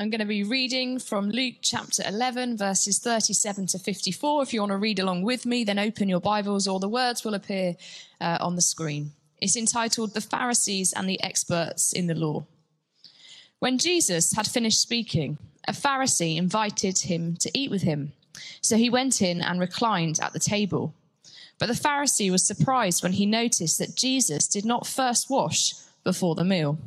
I'm going to be reading from Luke chapter 11, verses 37 to 54. If you want to read along with me, then open your Bibles or the words will appear uh, on the screen. It's entitled The Pharisees and the Experts in the Law. When Jesus had finished speaking, a Pharisee invited him to eat with him. So he went in and reclined at the table. But the Pharisee was surprised when he noticed that Jesus did not first wash before the meal.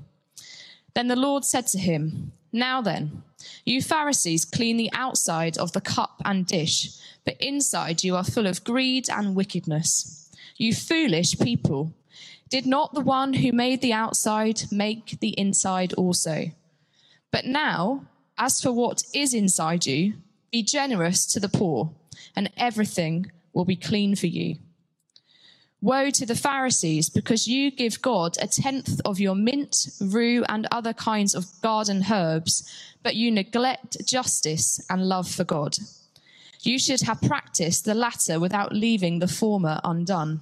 Then the Lord said to him, Now then, you Pharisees clean the outside of the cup and dish, but inside you are full of greed and wickedness. You foolish people. Did not the one who made the outside make the inside also? But now, as for what is inside you, be generous to the poor, and everything will be clean for you. Woe to the Pharisees, because you give God a tenth of your mint, rue, and other kinds of garden herbs, but you neglect justice and love for God. You should have practiced the latter without leaving the former undone.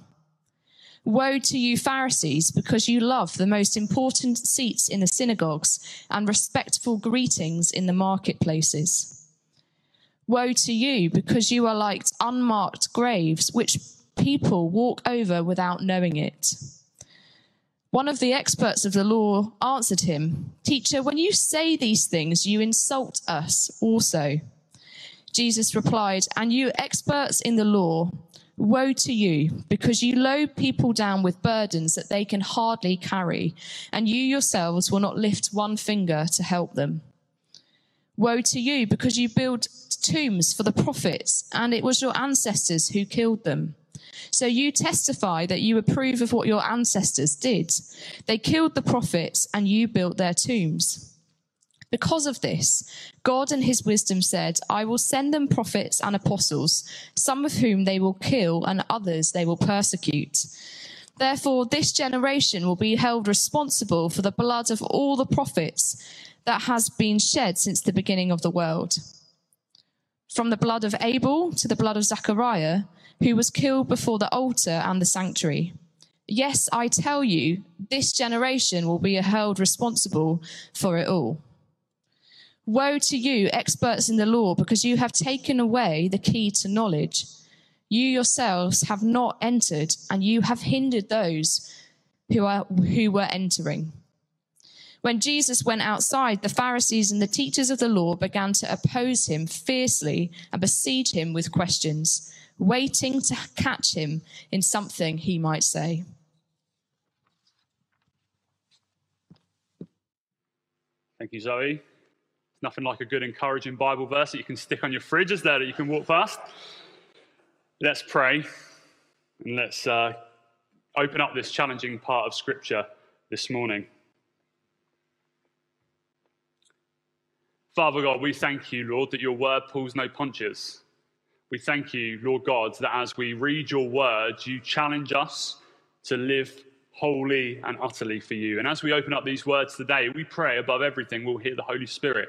Woe to you, Pharisees, because you love the most important seats in the synagogues and respectful greetings in the marketplaces. Woe to you, because you are like unmarked graves, which people walk over without knowing it. One of the experts of the law answered him, Teacher, when you say these things, you insult us also. Jesus replied, And you experts in the law, woe to you, because you load people down with burdens that they can hardly carry, and you yourselves will not lift one finger to help them. Woe to you, because you build tombs for the prophets, and it was your ancestors who killed them. So you testify that you approve of what your ancestors did. They killed the prophets and you built their tombs. Because of this, God in his wisdom said, I will send them prophets and apostles, some of whom they will kill and others they will persecute. Therefore, this generation will be held responsible for the blood of all the prophets that has been shed since the beginning of the world. From the blood of Abel to the blood of Zechariah, who was killed before the altar and the sanctuary. Yes, I tell you, this generation will be held responsible for it all. Woe to you, experts in the law, because you have taken away the key to knowledge. You yourselves have not entered, and you have hindered those who, are, who were entering. When Jesus went outside, the Pharisees and the teachers of the law began to oppose him fiercely and besiege him with questions waiting to catch him in something he might say. Thank you, Zoe. Nothing like a good, encouraging Bible verse that you can stick on your fridge, is there, that you can walk past? Let's pray and let's uh, open up this challenging part of Scripture this morning. Father God, we thank you, Lord, that your word pulls no punches. We thank you, Lord God, that as we read your word, you challenge us to live wholly and utterly for you. And as we open up these words today, we pray above everything, we'll hear the Holy Spirit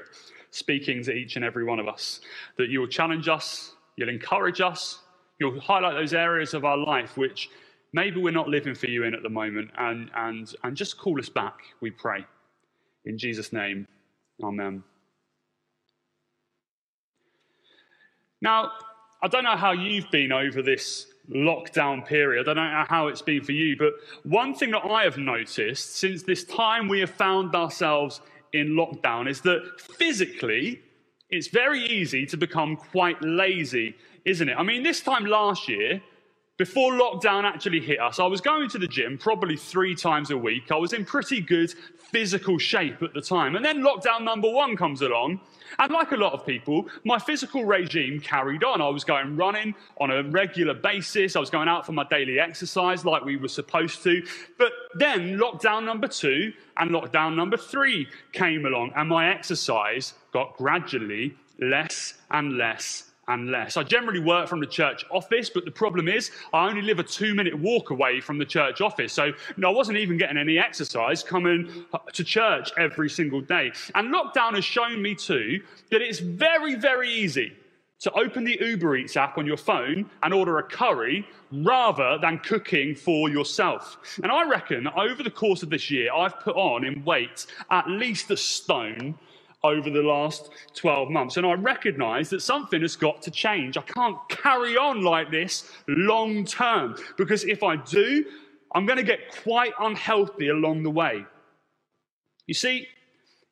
speaking to each and every one of us. That you'll challenge us, you'll encourage us, you'll highlight those areas of our life which maybe we're not living for you in at the moment, and, and, and just call us back, we pray. In Jesus' name, amen. Now, I don't know how you've been over this lockdown period. I don't know how it's been for you, but one thing that I have noticed since this time we have found ourselves in lockdown is that physically, it's very easy to become quite lazy, isn't it? I mean, this time last year, before lockdown actually hit us, I was going to the gym probably three times a week. I was in pretty good physical shape at the time. And then lockdown number one comes along. And like a lot of people, my physical regime carried on. I was going running on a regular basis. I was going out for my daily exercise like we were supposed to. But then lockdown number two and lockdown number three came along, and my exercise got gradually less and less and less. I generally work from the church office, but the problem is I only live a two minute walk away from the church office. So I wasn't even getting any exercise coming to church every single day. And lockdown has shown me too that it's very, very easy to open the Uber Eats app on your phone and order a curry rather than cooking for yourself. And I reckon over the course of this year, I've put on in weight at least a stone over the last 12 months. And I recognize that something has got to change. I can't carry on like this long term because if I do, I'm going to get quite unhealthy along the way. You see,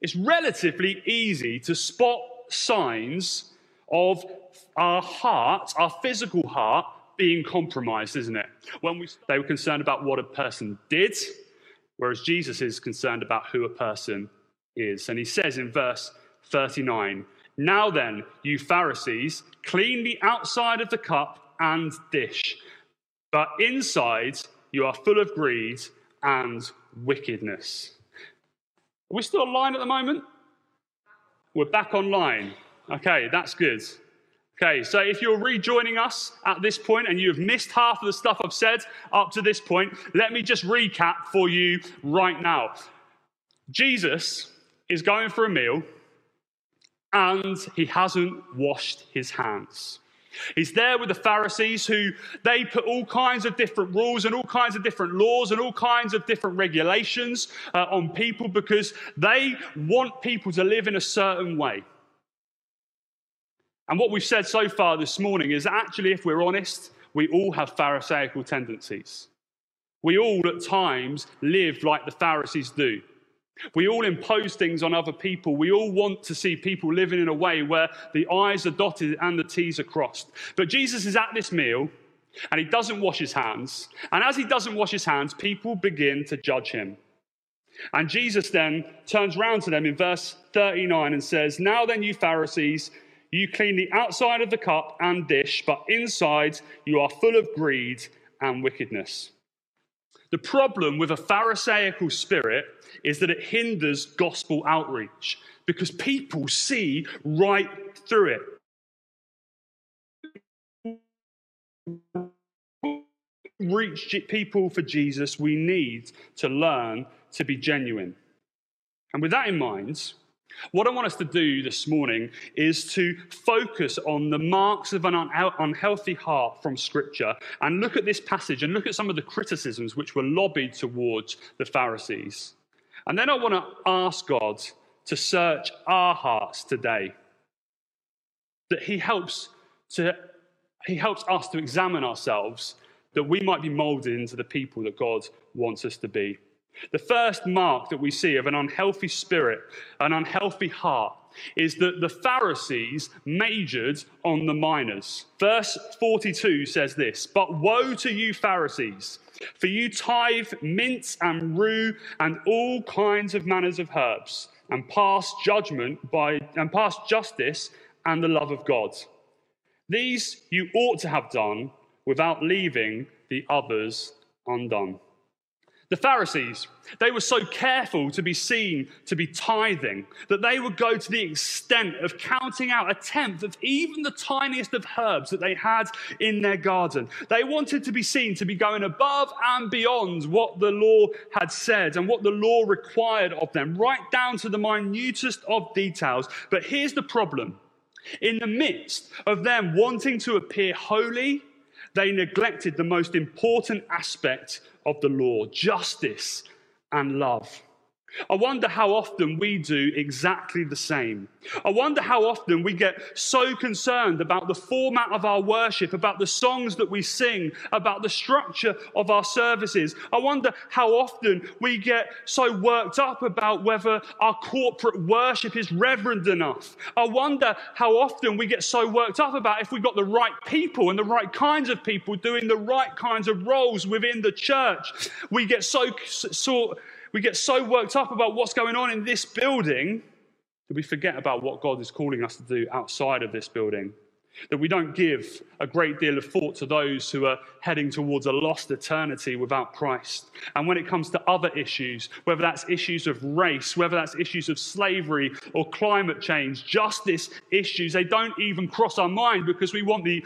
it's relatively easy to spot signs of our heart, our physical heart, being compromised, isn't it? When we, they were concerned about what a person did, whereas Jesus is concerned about who a person is. And he says in verse 39 Now then, you Pharisees, clean the outside of the cup and dish, but inside you are full of greed and wickedness. Are we still online at the moment? We're back online. Okay, that's good. Okay, so if you're rejoining us at this point and you've missed half of the stuff I've said up to this point, let me just recap for you right now. Jesus is going for a meal and he hasn't washed his hands. He's there with the Pharisees who they put all kinds of different rules and all kinds of different laws and all kinds of different regulations uh, on people because they want people to live in a certain way. And what we've said so far this morning is actually, if we're honest, we all have Pharisaical tendencies. We all at times live like the Pharisees do. We all impose things on other people. We all want to see people living in a way where the I's are dotted and the T's are crossed. But Jesus is at this meal and he doesn't wash his hands. And as he doesn't wash his hands, people begin to judge him. And Jesus then turns around to them in verse 39 and says, Now then, you Pharisees, you clean the outside of the cup and dish, but inside you are full of greed and wickedness. The problem with a Pharisaical spirit is that it hinders gospel outreach because people see right through it. Reach people for Jesus, we need to learn to be genuine. And with that in mind, what I want us to do this morning is to focus on the marks of an unhealthy heart from Scripture and look at this passage and look at some of the criticisms which were lobbied towards the Pharisees. And then I want to ask God to search our hearts today. That He helps to He helps us to examine ourselves, that we might be molded into the people that God wants us to be. The first mark that we see of an unhealthy spirit, an unhealthy heart, is that the Pharisees majored on the minors. Verse 42 says this But woe to you, Pharisees, for you tithe mint and rue and all kinds of manners of herbs, and pass judgment by and pass justice and the love of God. These you ought to have done without leaving the others undone. The Pharisees, they were so careful to be seen to be tithing that they would go to the extent of counting out a tenth of even the tiniest of herbs that they had in their garden. They wanted to be seen to be going above and beyond what the law had said and what the law required of them, right down to the minutest of details. But here's the problem in the midst of them wanting to appear holy, they neglected the most important aspect of the law justice and love. I wonder how often we do exactly the same. I wonder how often we get so concerned about the format of our worship, about the songs that we sing, about the structure of our services. I wonder how often we get so worked up about whether our corporate worship is reverend enough. I wonder how often we get so worked up about if we've got the right people and the right kinds of people doing the right kinds of roles within the church. We get so, so we get so worked up about what's going on in this building that we forget about what God is calling us to do outside of this building. That we don't give a great deal of thought to those who are heading towards a lost eternity without Christ. And when it comes to other issues, whether that's issues of race, whether that's issues of slavery or climate change, justice issues, they don't even cross our mind because we want the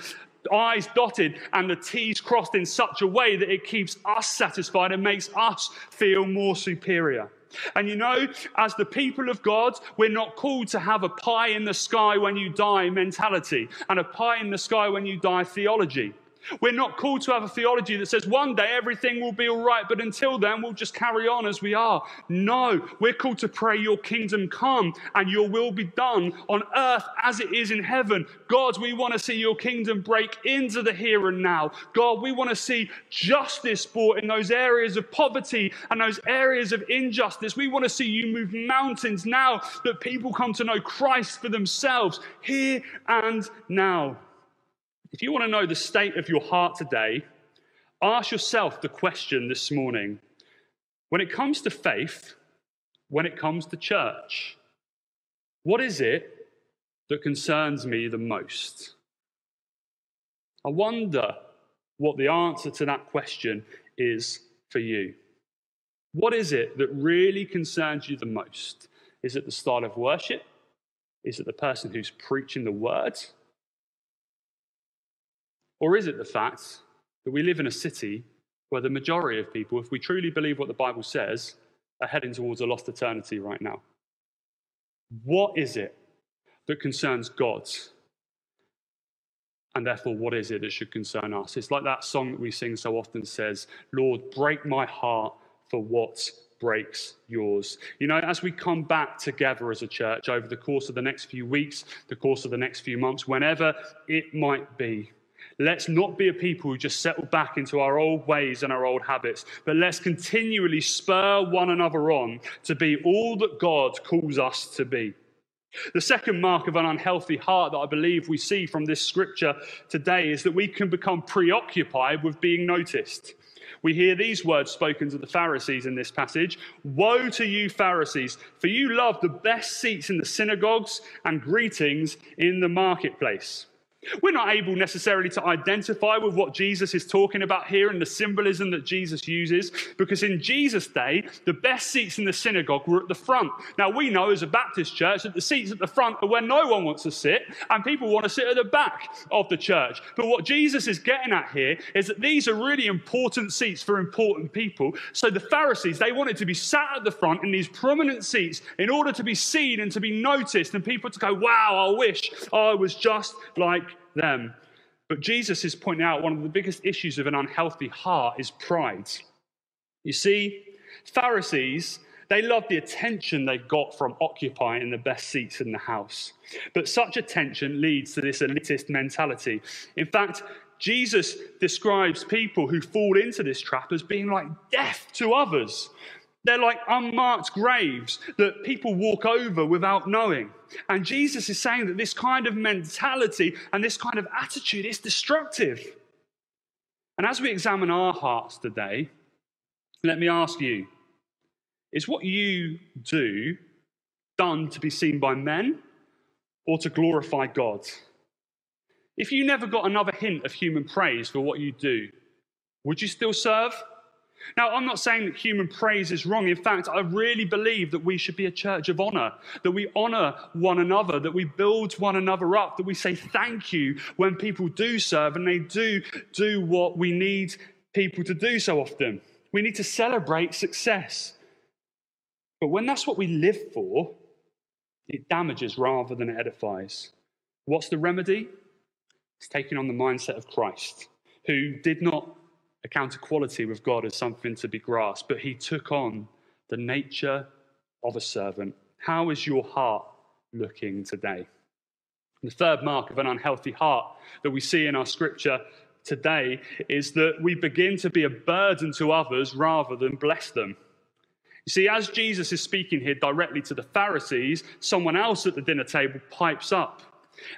I's dotted and the T's crossed in such a way that it keeps us satisfied and makes us feel more superior. And you know, as the people of God, we're not called to have a pie in the sky when you die mentality and a pie in the sky when you die theology. We're not called to have a theology that says one day everything will be all right, but until then we'll just carry on as we are. No, we're called to pray, Your kingdom come and your will be done on earth as it is in heaven. God, we want to see your kingdom break into the here and now. God, we want to see justice brought in those areas of poverty and those areas of injustice. We want to see you move mountains now that people come to know Christ for themselves here and now. If you want to know the state of your heart today, ask yourself the question this morning when it comes to faith, when it comes to church, what is it that concerns me the most? I wonder what the answer to that question is for you. What is it that really concerns you the most? Is it the style of worship? Is it the person who's preaching the word? Or is it the fact that we live in a city where the majority of people, if we truly believe what the Bible says, are heading towards a lost eternity right now? What is it that concerns God? And therefore, what is it that should concern us? It's like that song that we sing so often says, Lord, break my heart for what breaks yours. You know, as we come back together as a church over the course of the next few weeks, the course of the next few months, whenever it might be, Let's not be a people who just settle back into our old ways and our old habits, but let's continually spur one another on to be all that God calls us to be. The second mark of an unhealthy heart that I believe we see from this scripture today is that we can become preoccupied with being noticed. We hear these words spoken to the Pharisees in this passage Woe to you, Pharisees, for you love the best seats in the synagogues and greetings in the marketplace. We're not able necessarily to identify with what Jesus is talking about here and the symbolism that Jesus uses, because in Jesus' day, the best seats in the synagogue were at the front. Now, we know as a Baptist church that the seats at the front are where no one wants to sit, and people want to sit at the back of the church. But what Jesus is getting at here is that these are really important seats for important people. So the Pharisees, they wanted to be sat at the front in these prominent seats in order to be seen and to be noticed, and people to go, wow, I wish I was just like them. But Jesus is pointing out one of the biggest issues of an unhealthy heart is pride. You see, Pharisees, they loved the attention they got from occupying the best seats in the house. But such attention leads to this elitist mentality. In fact, Jesus describes people who fall into this trap as being like deaf to others. They're like unmarked graves that people walk over without knowing. And Jesus is saying that this kind of mentality and this kind of attitude is destructive. And as we examine our hearts today, let me ask you is what you do done to be seen by men or to glorify God? If you never got another hint of human praise for what you do, would you still serve? Now, I'm not saying that human praise is wrong. In fact, I really believe that we should be a church of honor, that we honor one another, that we build one another up, that we say thank you when people do serve and they do do what we need people to do so often. We need to celebrate success. But when that's what we live for, it damages rather than it edifies. What's the remedy? It's taking on the mindset of Christ, who did not account equality with God as something to be grasped, but he took on the nature of a servant. How is your heart looking today? The third mark of an unhealthy heart that we see in our scripture today is that we begin to be a burden to others rather than bless them. You see, as Jesus is speaking here directly to the Pharisees, someone else at the dinner table pipes up,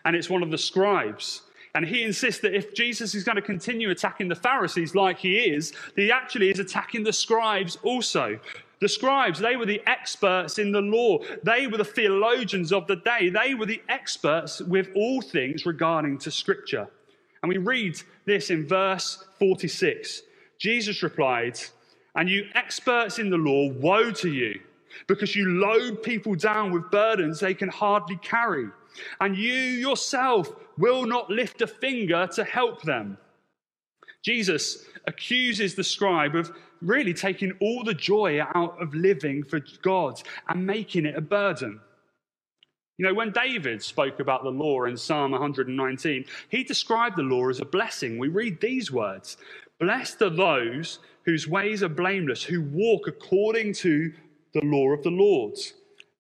and it's one of the scribes. And he insists that if Jesus is going to continue attacking the Pharisees like he is, he actually is attacking the scribes also. The scribes, they were the experts in the law. They were the theologians of the day. They were the experts with all things regarding to Scripture. And we read this in verse 46. Jesus replied, And you experts in the law, woe to you, because you load people down with burdens they can hardly carry and you yourself will not lift a finger to help them. Jesus accuses the scribe of really taking all the joy out of living for God and making it a burden. You know, when David spoke about the law in Psalm 119, he described the law as a blessing. We read these words Blessed are those whose ways are blameless, who walk according to the law of the Lord.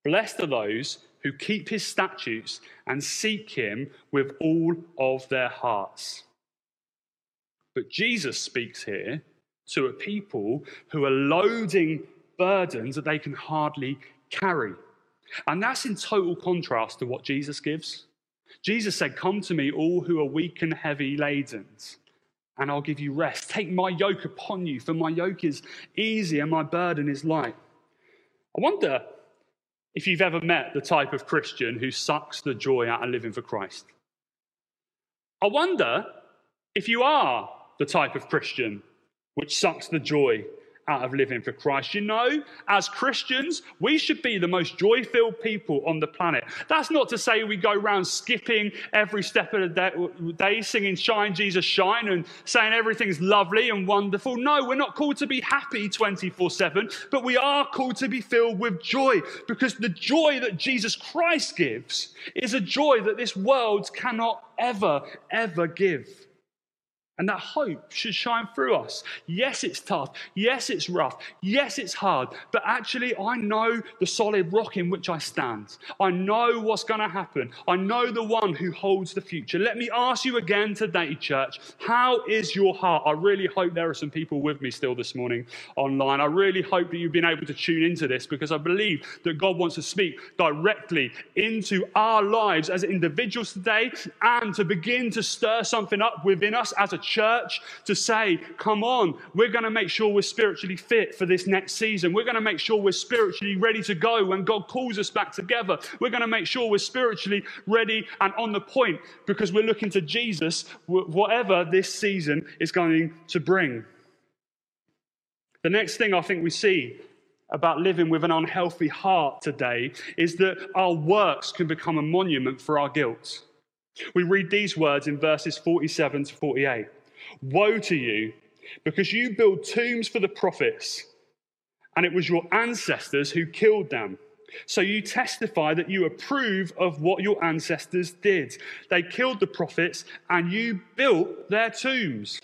Blessed are those who keep his statutes and seek him with all of their hearts. But Jesus speaks here to a people who are loading burdens that they can hardly carry. And that's in total contrast to what Jesus gives. Jesus said, Come to me, all who are weak and heavy laden, and I'll give you rest. Take my yoke upon you, for my yoke is easy and my burden is light. I wonder if you've ever met the type of Christian who sucks the joy out of living for Christ. I wonder if you are the type of Christian which sucks the joy out of living for Christ. You know, as Christians, we should be the most joy filled people on the planet. That's not to say we go around skipping every step of the day, singing Shine, Jesus, Shine, and saying everything's lovely and wonderful. No, we're not called to be happy 24 7, but we are called to be filled with joy because the joy that Jesus Christ gives is a joy that this world cannot ever, ever give. And that hope should shine through us. Yes, it's tough. Yes, it's rough. Yes, it's hard. But actually, I know the solid rock in which I stand. I know what's going to happen. I know the one who holds the future. Let me ask you again today, church how is your heart? I really hope there are some people with me still this morning online. I really hope that you've been able to tune into this because I believe that God wants to speak directly into our lives as individuals today and to begin to stir something up within us as a church to say, come on, we're going to make sure we're spiritually fit for this next season. We're going to make sure we're spiritually ready to go when God calls us back together. We're going to make sure we're spiritually ready and on the point because we're looking to Jesus, whatever this season is going to bring. The next thing I think we see about living with an unhealthy heart today is that our works can become a monument for our guilt. We read these words in verses 47 to 48. Woe to you, because you build tombs for the prophets, and it was your ancestors who killed them. So you testify that you approve of what your ancestors did. They killed the prophets, and you built their tombs.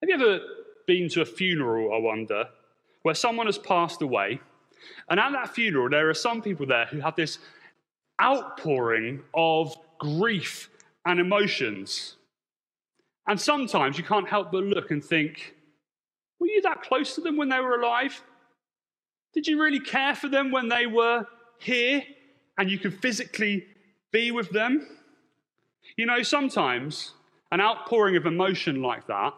Have you ever been to a funeral, I wonder, where someone has passed away? And at that funeral, there are some people there who have this outpouring of grief and emotions. And sometimes you can't help but look and think, were you that close to them when they were alive? Did you really care for them when they were here and you could physically be with them? You know, sometimes an outpouring of emotion like that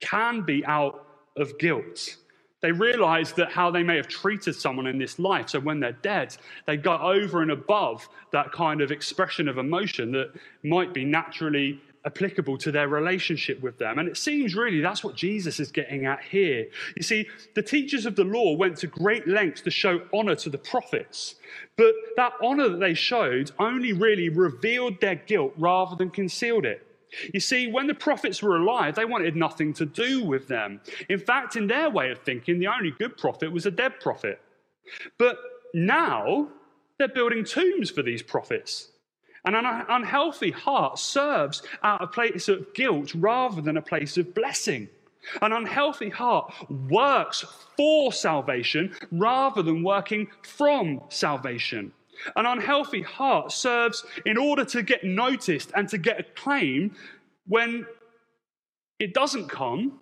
can be out of guilt. They realize that how they may have treated someone in this life. So when they're dead, they go over and above that kind of expression of emotion that might be naturally applicable to their relationship with them. And it seems really that's what Jesus is getting at here. You see, the teachers of the law went to great lengths to show honor to the prophets, but that honor that they showed only really revealed their guilt rather than concealed it. You see, when the prophets were alive, they wanted nothing to do with them. In fact, in their way of thinking, the only good prophet was a dead prophet. But now, they're building tombs for these prophets. And an unhealthy heart serves out a place of guilt rather than a place of blessing. An unhealthy heart works for salvation rather than working from salvation. An unhealthy heart serves in order to get noticed and to get acclaim when it doesn't come.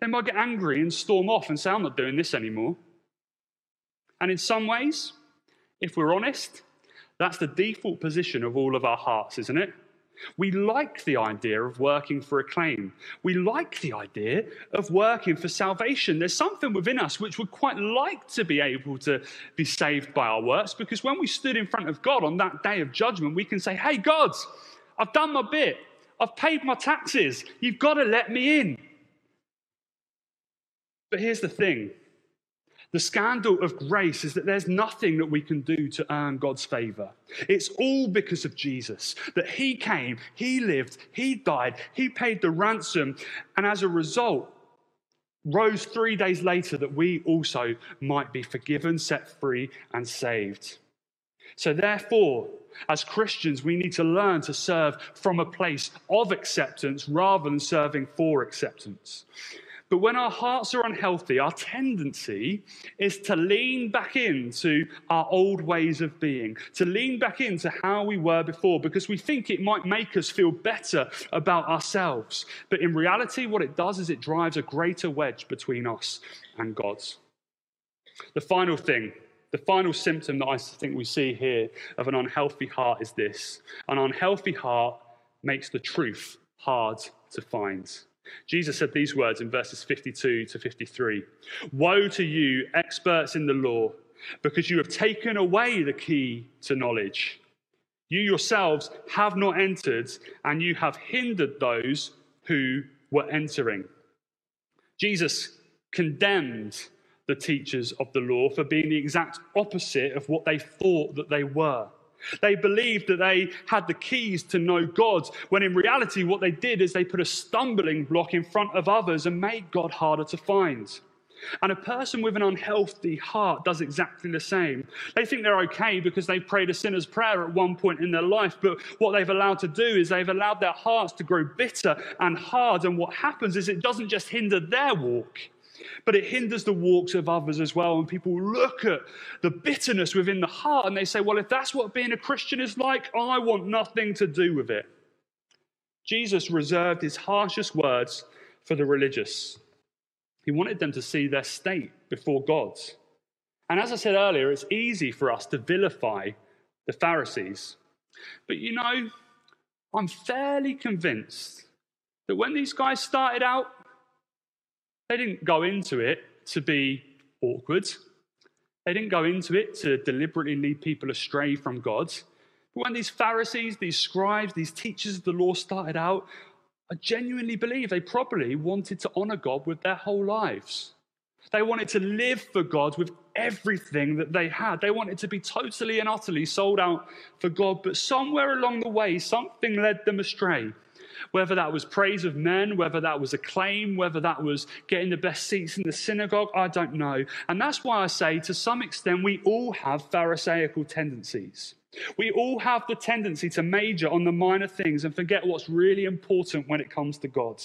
They might get angry and storm off and say, I'm not doing this anymore. And in some ways, if we're honest, that's the default position of all of our hearts, isn't it? We like the idea of working for acclaim. We like the idea of working for salvation. There's something within us which would quite like to be able to be saved by our works because when we stood in front of God on that day of judgment, we can say, Hey, God, I've done my bit. I've paid my taxes. You've got to let me in. But here's the thing the scandal of grace is that there's nothing that we can do to earn God's favor. It's all because of Jesus, that He came, He lived, He died, He paid the ransom, and as a result, rose three days later that we also might be forgiven, set free, and saved. So, therefore, as Christians, we need to learn to serve from a place of acceptance rather than serving for acceptance. But when our hearts are unhealthy, our tendency is to lean back into our old ways of being, to lean back into how we were before, because we think it might make us feel better about ourselves. But in reality, what it does is it drives a greater wedge between us and God. The final thing the final symptom that I think we see here of an unhealthy heart is this an unhealthy heart makes the truth hard to find. Jesus said these words in verses 52 to 53 Woe to you, experts in the law, because you have taken away the key to knowledge. You yourselves have not entered, and you have hindered those who were entering. Jesus condemned the teachers of the law for being the exact opposite of what they thought that they were. They believed that they had the keys to know God, when in reality, what they did is they put a stumbling block in front of others and made God harder to find. And a person with an unhealthy heart does exactly the same. They think they're okay because they've prayed a sinner's prayer at one point in their life, but what they've allowed to do is they've allowed their hearts to grow bitter and hard. And what happens is it doesn't just hinder their walk, but it hinders the walks of others as well. And people look at the bitterness within the heart and they say, well, if that's what being a Christian is like, I want nothing to do with it. Jesus reserved his harshest words for the religious. He wanted them to see their state before God. And as I said earlier, it's easy for us to vilify the Pharisees. But you know, I'm fairly convinced that when these guys started out, they didn't go into it to be awkward. They didn't go into it to deliberately lead people astray from God. But when these Pharisees, these scribes, these teachers of the law started out, I genuinely believe they probably wanted to honor God with their whole lives. They wanted to live for God with everything that they had. They wanted to be totally and utterly sold out for God. But somewhere along the way, something led them astray whether that was praise of men, whether that was acclaim, whether that was getting the best seats in the synagogue, I don't know. And that's why I say, to some extent, we all have Pharisaical tendencies. We all have the tendency to major on the minor things and forget what's really important when it comes to God.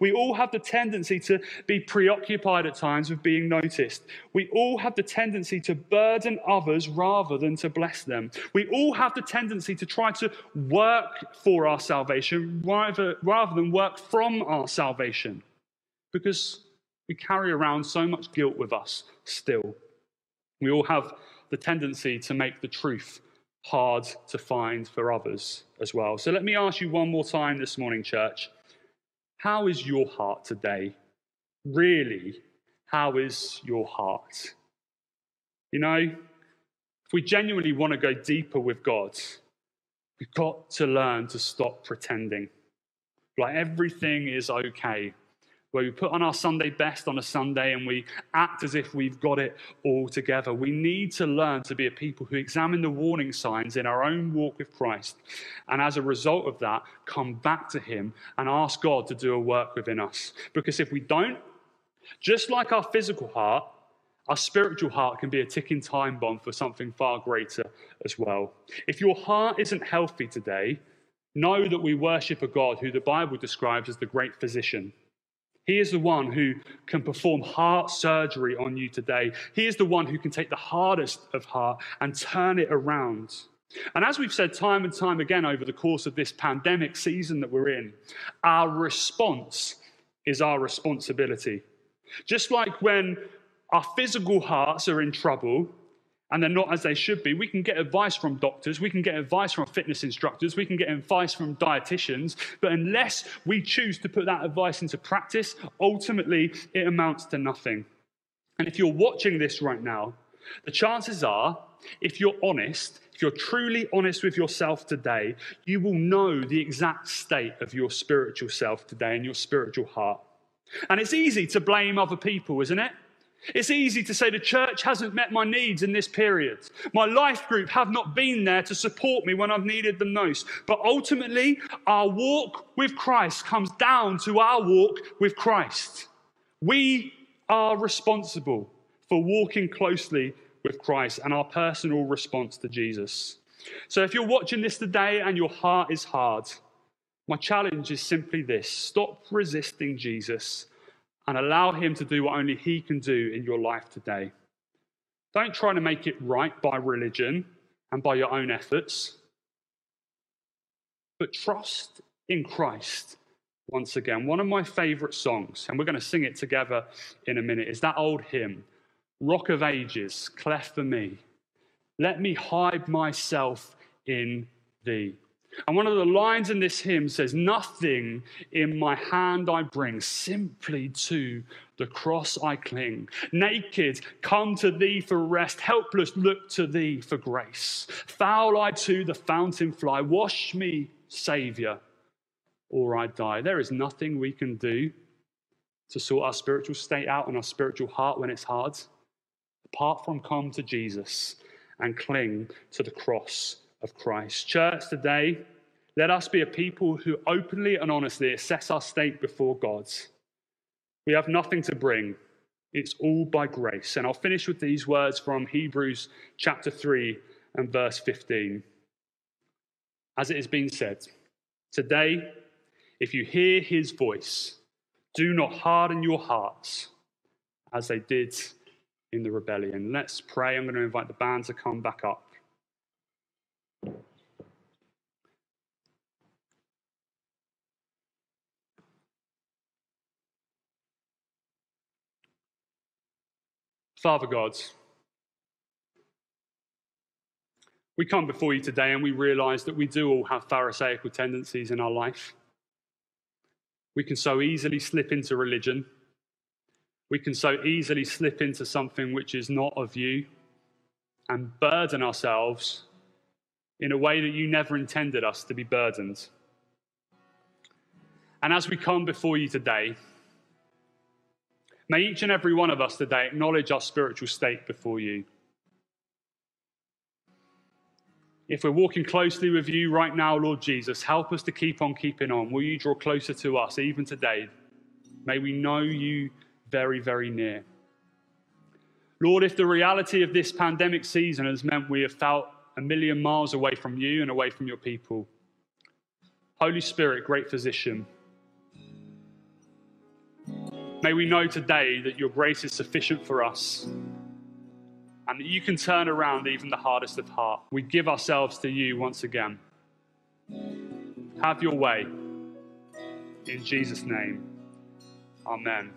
We all have the tendency to be preoccupied at times with being noticed. We all have the tendency to burden others rather than to bless them. We all have the tendency to try to work for our salvation rather, rather than work from our salvation because we carry around so much guilt with us still. We all have the tendency to make the truth hard to find for others as well. So let me ask you one more time this morning, church. How is your heart today? Really, how is your heart? You know, if we genuinely want to go deeper with God, we've got to learn to stop pretending. Like everything is okay where we put on our Sunday best on a Sunday and we act as if we've got it all together. We need to learn to be a people who examine the warning signs in our own walk with Christ. And as a result of that, come back to Him and ask God to do a work within us. Because if we don't, just like our physical heart, our spiritual heart can be a ticking time bomb for something far greater as well. If your heart isn't healthy today, know that we worship a God who the Bible describes as the great physician he is the one who can perform heart surgery on you today. He is the one who can take the hardest of heart and turn it around. And as we've said time and time again over the course of this pandemic season that we're in, our response is our responsibility. Just like when our physical hearts are in trouble, and they're not as they should be. We can get advice from doctors, we can get advice from fitness instructors, we can get advice from dietitians, but unless we choose to put that advice into practice, ultimately it amounts to nothing. And if you're watching this right now, the chances are, if you're honest, if you're truly honest with yourself today, you will know the exact state of your spiritual self today and your spiritual heart. And it's easy to blame other people, isn't it? It's easy to say the church hasn't met my needs in this period. My life group have not been there to support me when I've needed them most. But ultimately, our walk with Christ comes down to our walk with Christ. We are responsible for walking closely with Christ and our personal response to Jesus. So if you're watching this today and your heart is hard, my challenge is simply this stop resisting Jesus and allow him to do what only he can do in your life today. Don't try to make it right by religion and by your own efforts, but trust in Christ once again. One of my favorite songs, and we're going to sing it together in a minute, is that old hymn, Rock of Ages, cleft for me. Let me hide myself in thee. And one of the lines in this hymn says, Nothing in my hand I bring, simply to the cross I cling. Naked, come to thee for rest, helpless, look to thee for grace. Foul I to the fountain fly, wash me, Saviour, or I die. There is nothing we can do to sort our spiritual state out and our spiritual heart when it's hard, apart from come to Jesus and cling to the cross of Christ. Church, today, let us be a people who openly and honestly assess our state before God. We have nothing to bring. It's all by grace. And I'll finish with these words from Hebrews chapter 3 and verse 15. As it has been said, today, if you hear his voice, do not harden your hearts as they did in the rebellion. Let's pray. I'm going to invite the band to come back up. Father God, we come before you today and we realize that we do all have Pharisaical tendencies in our life. We can so easily slip into religion. We can so easily slip into something which is not of you and burden ourselves in a way that you never intended us to be burdened. And as we come before you today, May each and every one of us today acknowledge our spiritual state before you. If we're walking closely with you right now, Lord Jesus, help us to keep on keeping on. Will you draw closer to us even today? May we know you very, very near. Lord, if the reality of this pandemic season has meant we have felt a million miles away from you and away from your people, Holy Spirit, great physician, May we know today that your grace is sufficient for us and that you can turn around even the hardest of heart. We give ourselves to you once again. Have your way. In Jesus' name, amen.